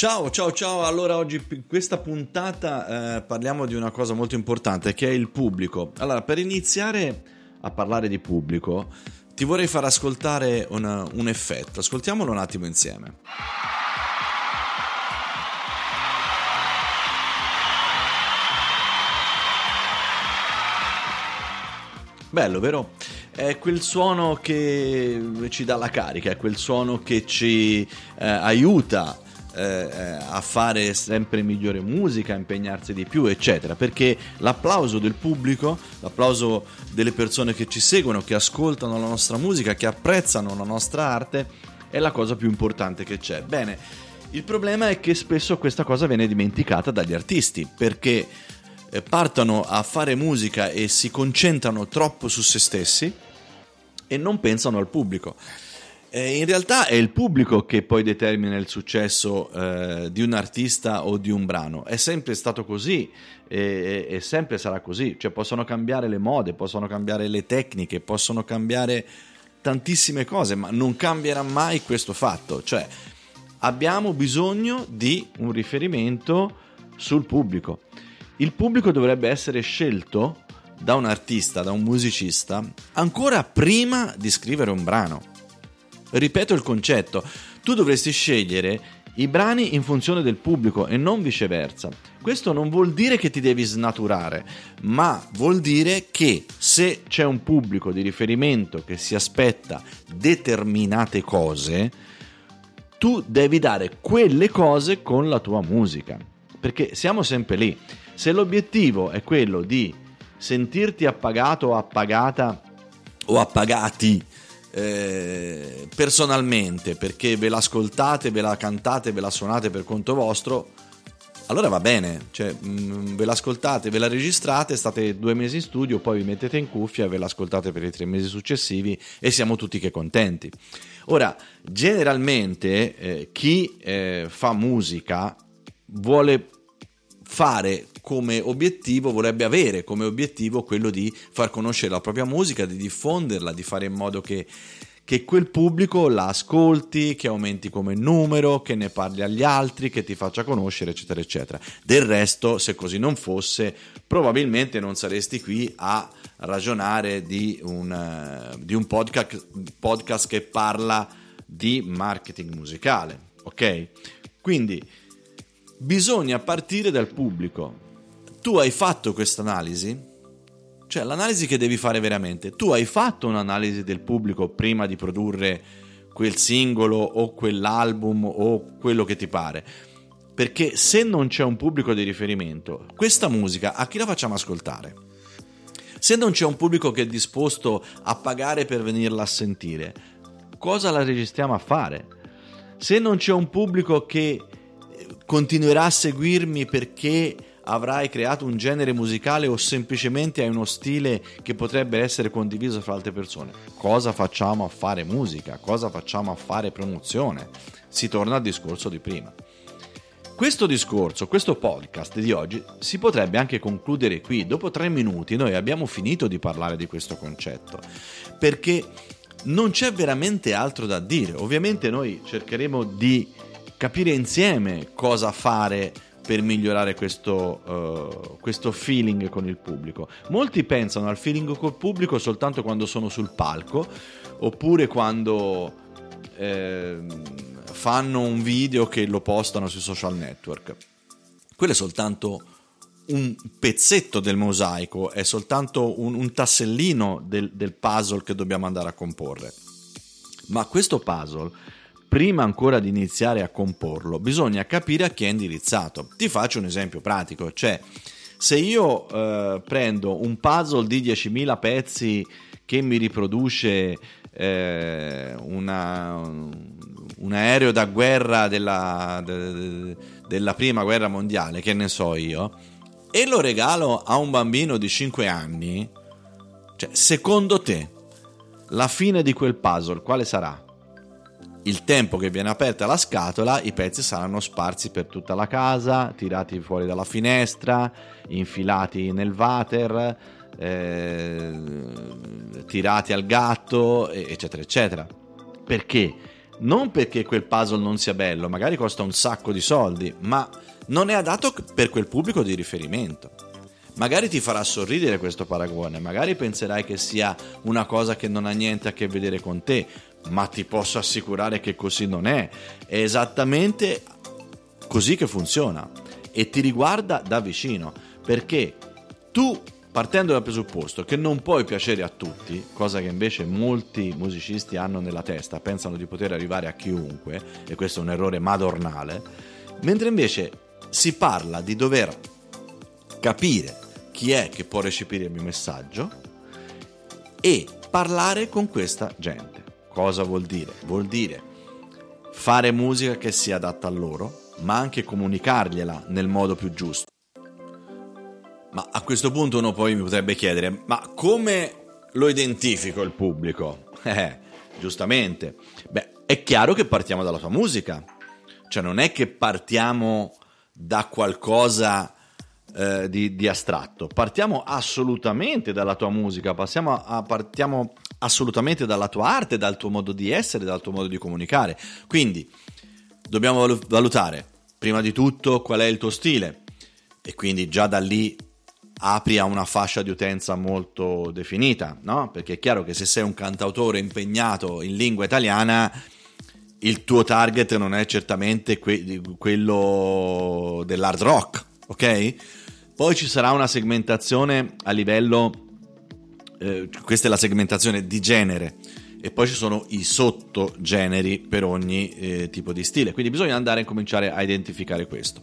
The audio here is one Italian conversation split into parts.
Ciao, ciao, ciao. Allora oggi in questa puntata eh, parliamo di una cosa molto importante che è il pubblico. Allora, per iniziare a parlare di pubblico, ti vorrei far ascoltare una, un effetto. Ascoltiamolo un attimo insieme. Bello, vero? È quel suono che ci dà la carica, è quel suono che ci eh, aiuta eh, eh, a fare sempre migliore musica, a impegnarsi di più, eccetera. Perché l'applauso del pubblico, l'applauso delle persone che ci seguono, che ascoltano la nostra musica, che apprezzano la nostra arte, è la cosa più importante che c'è. Bene, il problema è che spesso questa cosa viene dimenticata dagli artisti, perché eh, partono a fare musica e si concentrano troppo su se stessi e non pensano al pubblico. Eh, in realtà è il pubblico che poi determina il successo eh, di un artista o di un brano. È sempre stato così e, e, sempre sarà così. Cioè possono cambiare le mode, possono cambiare le tecniche, possono cambiare tantissime cose, ma non cambierà mai questo fatto. Cioè abbiamo bisogno di un riferimento sul pubblico. Il pubblico dovrebbe essere scelto da un artista, da un musicista, ancora prima di scrivere un brano. Ripeto il concetto, tu dovresti scegliere i brani in funzione del pubblico e non viceversa. Questo non vuol dire che ti devi snaturare, ma vuol dire che se c'è un pubblico di riferimento che si aspetta determinate cose, tu devi dare quelle cose con la tua musica. Perché siamo sempre lì. Se l'obiettivo è quello di sentirti appagato o appagata o appagati eh, personalmente perché ve l'ascoltate, ve la cantate, ve la suonate per conto vostro, allora va bene, cioè, mh, mm, ve l'ascoltate, ve la registrate, state due mesi in studio, poi vi mettete in cuffia e ve l'ascoltate per i tre mesi successivi e siamo tutti che contenti. Ora, generalmente eh, chi eh, fa musica vuole fare come obiettivo, vorrebbe avere come obiettivo quello di far conoscere la propria musica, di diffonderla, di fare in modo che, che quel pubblico la ascolti, che aumenti come numero, che ne parli agli altri, che ti faccia conoscere, eccetera, eccetera. Del resto, se così non fosse, probabilmente non saresti qui a ragionare di un, di un podcast, podcast che parla di marketing musicale, ok? Quindi bisogna partire dal pubblico. Tu hai fatto questa analisi? Cioè l'analisi che devi fare veramente. Tu hai fatto un'analisi del pubblico prima di produrre quel singolo o quell'album o quello che ti pare. Perché se non c'è un pubblico di riferimento, questa musica a chi la facciamo ascoltare? Se non c'è un pubblico che è disposto a pagare per venirla a sentire, cosa la registriamo a fare? Se non c'è un pubblico che continuerà a seguirmi perché avrai creato un genere musicale o semplicemente hai uno stile che potrebbe essere condiviso fra altre persone. Cosa facciamo a fare musica? Cosa facciamo a fare promozione? Si torna al discorso di prima. Questo discorso, questo podcast di oggi si potrebbe anche concludere qui. Dopo tre minuti noi abbiamo finito di parlare di questo concetto perché non c'è veramente altro da dire. Ovviamente noi cercheremo di capire insieme cosa fare per migliorare questo, uh, questo, feeling con il pubblico. Molti pensano al feeling col pubblico soltanto quando sono sul palco oppure quando eh, fanno un video che lo postano sui social network. Quello è soltanto un pezzetto del mosaico, è soltanto un, un tassellino del, del puzzle che dobbiamo andare a comporre. Ma questo puzzle prima ancora di iniziare a comporlo, bisogna capire a chi è indirizzato. Ti faccio un esempio pratico, cioè se io eh, prendo un puzzle di 10.000 pezzi che mi riproduce eh, una, un aereo da guerra della, de, de, della prima guerra mondiale, che ne so io, e lo regalo a un bambino di 5 anni, cioè, secondo te la fine di quel puzzle quale sarà? Il tempo che viene aperta la scatola, i pezzi saranno sparsi per tutta la casa, tirati fuori dalla finestra, infilati nel water, eh, tirati al gatto, eccetera, eccetera. Perché non perché quel puzzle non sia bello, magari costa un sacco di soldi, ma non è adatto per quel pubblico di riferimento. Magari ti farà sorridere questo paragone, magari penserai che sia una cosa che non ha niente a che vedere con te, ma ti posso assicurare che così non è. È esattamente così che funziona e ti riguarda da vicino, perché tu partendo dal presupposto che non puoi piacere a tutti, cosa che invece molti musicisti hanno nella testa, pensano di poter arrivare a chiunque, e questo è un errore madornale, mentre invece si parla di dover capire chi è che può recepire il mio messaggio e parlare con questa gente. Cosa vuol dire? Vuol dire fare musica che sia adatta a loro, ma anche comunicargliela nel modo più giusto. Ma a questo punto uno poi mi potrebbe chiedere, ma come lo identifico il pubblico? Eh, giustamente. Beh, è chiaro che partiamo dalla tua musica. Cioè non è che partiamo da qualcosa eh, di, di, astratto. Partiamo assolutamente dalla tua musica, a, a, partiamo assolutamente dalla tua arte, dal tuo modo di essere, dal tuo modo di comunicare. Quindi dobbiamo valutare prima di tutto qual è il tuo stile e quindi già da lì apri a una fascia di utenza molto definita, no? Perché è chiaro che se sei un cantautore impegnato in lingua italiana, il tuo target non è certamente que- quello dell'hard rock, ok? Poi ci sarà una segmentazione a livello, eh, questa è la segmentazione di genere, e poi ci sono i sottogeneri per ogni eh, tipo di stile, quindi bisogna andare a cominciare a identificare questo.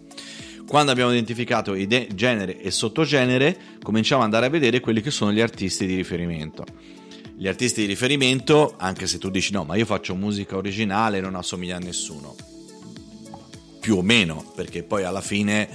Quando abbiamo identificato ide- genere e sottogenere, cominciamo ad andare a vedere quelli che sono gli artisti di riferimento. Gli artisti di riferimento, anche se tu dici no, ma io faccio musica originale non assomiglia a nessuno, più o meno, perché poi alla fine,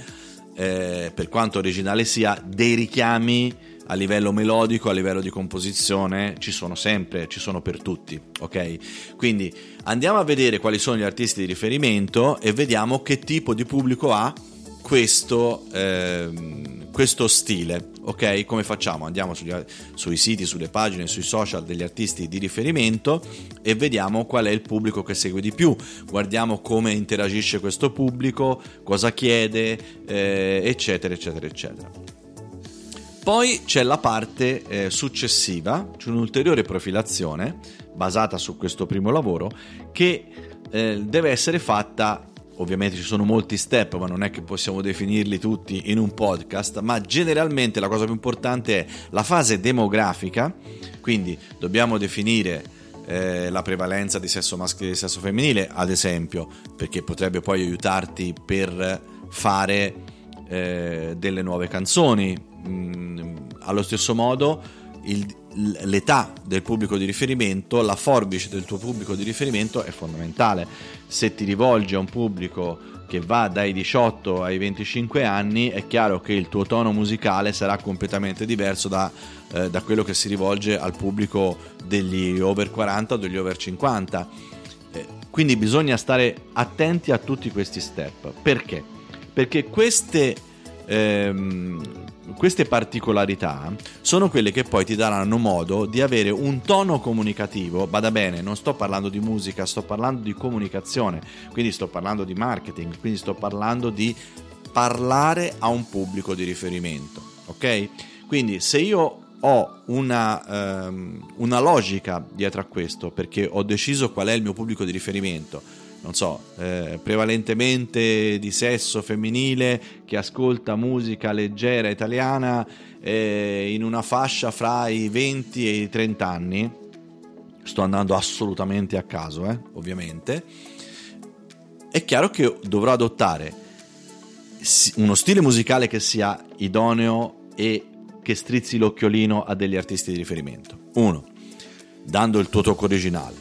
eh, per quanto originale sia, dei richiami a livello melodico, a livello di composizione, ci sono sempre, ci sono per tutti, ok? Quindi andiamo a vedere quali sono gli artisti di riferimento e vediamo che tipo di pubblico ha questo, ehm, questo stile. Ok, come facciamo? Andiamo sugli, sui siti, sulle pagine, sui social degli artisti di riferimento e vediamo qual è il pubblico che segue di più. Guardiamo come interagisce questo pubblico, cosa chiede, eh, eccetera, eccetera, eccetera. Poi c'è la parte eh, successiva, c'è un'ulteriore profilazione basata su questo primo lavoro che eh, deve essere fatta ovviamente ci sono molti step, ma non è che possiamo definirli tutti in un podcast, ma generalmente la cosa più importante è la fase demografica, quindi dobbiamo definire eh, la prevalenza di sesso maschile e di sesso femminile, ad esempio, perché potrebbe poi aiutarti per fare eh, delle nuove canzoni. Mm, allo stesso modo, il, l'età del pubblico di riferimento, la forbice del tuo pubblico di riferimento è fondamentale. Se ti rivolgi a un pubblico che va dai 18 ai 25 anni, è chiaro che il tuo tono musicale sarà completamente diverso da, eh, da quello che si rivolge al pubblico degli over 40 o degli over 50. Eh, quindi bisogna stare attenti a tutti questi step. Perché? Perché queste... Ehm, queste particolarità sono quelle che poi ti daranno modo di avere un tono comunicativo. Bada bene, non sto parlando di musica, sto parlando di comunicazione, quindi sto parlando di marketing, quindi sto parlando di parlare a un pubblico di riferimento. Ok? Quindi se io ho una, um, una logica dietro a questo, perché ho deciso qual è il mio pubblico di riferimento, non so, eh, prevalentemente di sesso femminile che ascolta musica leggera italiana eh, in una fascia fra i 20 e i 30 anni. Sto andando assolutamente a caso, eh, ovviamente. È chiaro che dovrò adottare uno stile musicale che sia idoneo e che strizzi l'occhiolino a degli artisti di riferimento. Uno, dando il tuo tocco originale.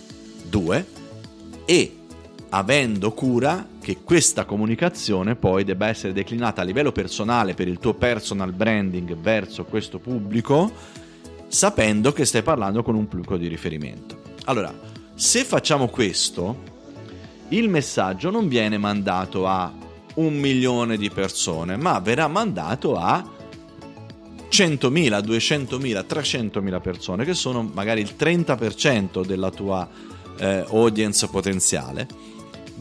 Due, e avendo cura che questa comunicazione poi debba essere declinata a livello personale per il tuo personal branding verso questo pubblico, sapendo che stai parlando con un pubblico di riferimento. Allora, se facciamo questo, il messaggio non viene mandato a un milione di persone, ma verrà mandato a 100.000, 200.000, 300.000 persone, che sono magari il 30% della tua eh, audience potenziale.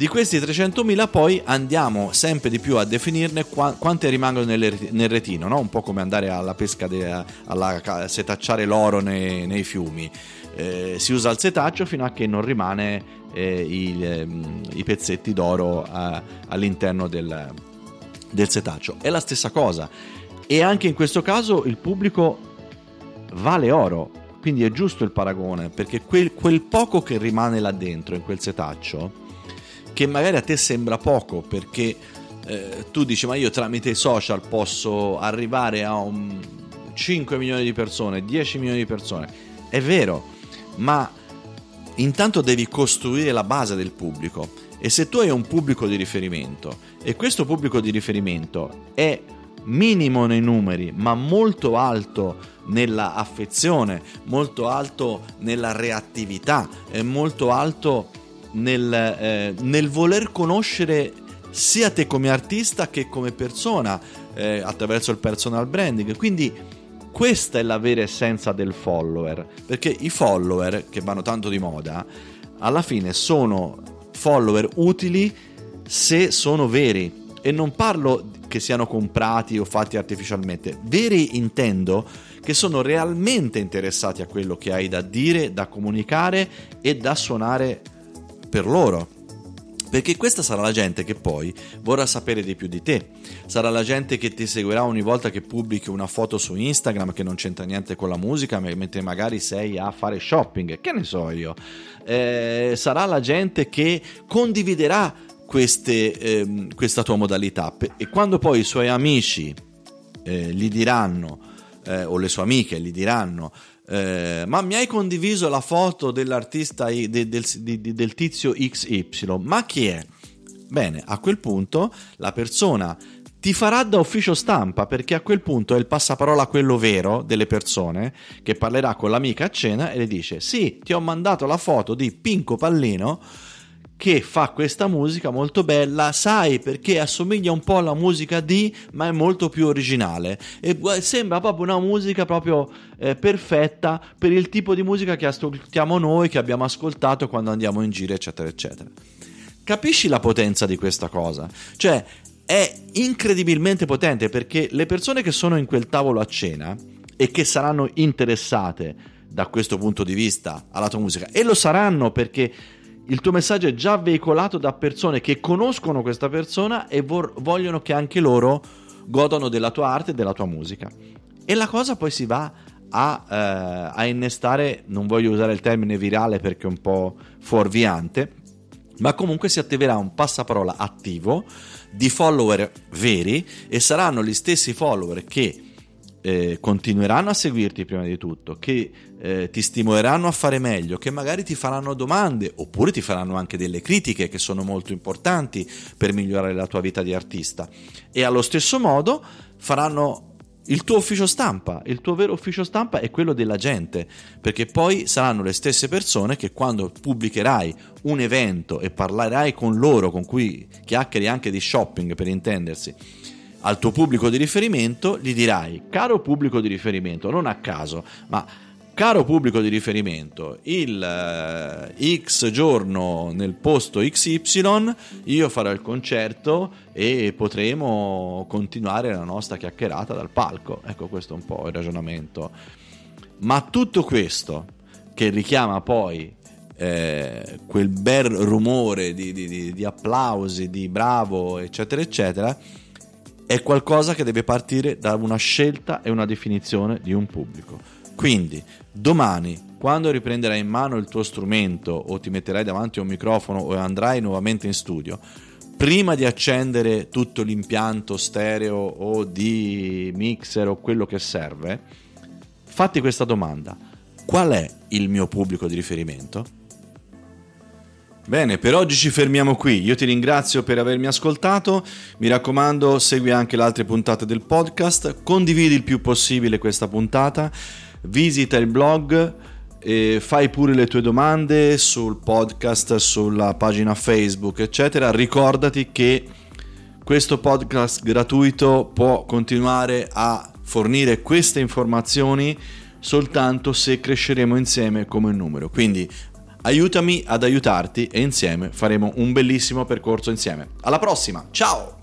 Di questi 300.000 poi andiamo sempre di più a definirne qua, quante rimangono nelle, nel retino, no? un po' come andare alla pesca, de, alla, setacciare l'oro nei, nei fiumi. Eh, si usa il setaccio fino a che non rimane eh, i, eh, i, pezzetti d'oro eh, all'interno del, del setaccio. È la stessa cosa e anche in questo caso il pubblico vale oro, quindi è giusto il paragone perché quel, quel poco che rimane là dentro in quel setaccio che magari a te sembra poco perché eh, tu dici ma io tramite i social posso arrivare a un 5 milioni di persone, 10 milioni di persone. È vero, ma intanto devi costruire la base del pubblico e se tu hai un pubblico di riferimento e questo pubblico di riferimento è minimo nei numeri ma molto alto nella affezione, molto alto nella reattività, è molto alto nel, eh, nel voler conoscere sia te come artista che come persona eh, attraverso il personal branding. Quindi questa è la vera essenza del follower, perché i follower che vanno tanto di moda, alla fine sono follower utili se sono veri. E non parlo che siano comprati o fatti artificialmente, veri intendo che sono realmente interessati a quello che hai da dire, da comunicare e da suonare per loro. Perché questa sarà la gente che poi vorrà sapere di più di te. Sarà la gente che ti seguirà ogni volta che pubblichi una foto su Instagram che non c'entra niente con la musica, mentre magari sei a fare shopping. Che ne so io. Eh, sarà la gente che condividerà queste, eh, questa tua modalità. E quando poi i suoi amici eh, gli diranno, eh, o le sue amiche gli diranno, eh, ma mi hai condiviso la foto dell'artista del, del, del, tizio XY, ma chi è? Bene, a quel punto la persona ti farà da ufficio stampa perché a quel punto è il passaparola quello vero delle persone che parlerà con l'amica a cena e le dice sì ti ho mandato la foto di Pinco Pallino che fa questa musica molto bella, sai perché assomiglia un po' alla musica di, ma è molto più originale e sembra proprio una musica proprio eh, perfetta per il tipo di musica che ascoltiamo noi, che abbiamo ascoltato quando andiamo in giro, eccetera, eccetera. Capisci la potenza di questa cosa? Cioè, è incredibilmente potente perché le persone che sono in quel tavolo a cena e che saranno interessate da questo punto di vista alla tua musica e lo saranno perché il tuo messaggio è già veicolato da persone che conoscono questa persona e vor- vogliono che anche loro godano della tua arte e della tua musica. E la cosa poi si va a, eh, a innestare, non voglio usare il termine virale perché è un po' fuorviante, ma comunque si attiverà un passaparola attivo di follower veri e saranno gli stessi follower che eh, continueranno a seguirti prima di tutto, che eh, ti stimoleranno a fare meglio, che magari ti faranno domande oppure ti faranno anche delle critiche che sono molto importanti per migliorare la tua vita di artista. E allo stesso modo faranno il tuo ufficio stampa, il tuo vero ufficio stampa è quello della gente, perché poi saranno le stesse persone che quando pubblicherai un evento e parlerai con loro, con cui chiacchieri anche di shopping per intendersi, al tuo pubblico di riferimento, gli dirai, caro pubblico di riferimento, non a caso, ma caro pubblico di riferimento, il eh, X giorno nel posto XY io farò il concerto e potremo continuare la nostra chiacchierata dal palco. Ecco, questo è un po' il ragionamento. Ma tutto questo che richiama poi eh, quel bel rumore di, di, di, di applausi, di bravo, eccetera, eccetera, è qualcosa che deve partire da una scelta e una definizione di un pubblico. Quindi, domani, quando riprenderai in mano il tuo strumento o ti metterai davanti a un microfono o andrai nuovamente in studio, prima di accendere tutto l'impianto stereo o di mixer o quello che serve, fatti questa domanda. Qual è il mio pubblico di riferimento? Bene, per oggi ci fermiamo qui. Io ti ringrazio per avermi ascoltato. Mi raccomando, segui anche le altre puntate del podcast. Condividi il più possibile questa puntata. Visita il blog. Fai pure le tue domande sul podcast, sulla pagina Facebook, eccetera. Ricordati che questo podcast gratuito può continuare a fornire queste informazioni soltanto se cresceremo insieme come numero. Quindi aiutami ad aiutarti e insieme faremo un bellissimo percorso insieme. Alla prossima, ciao!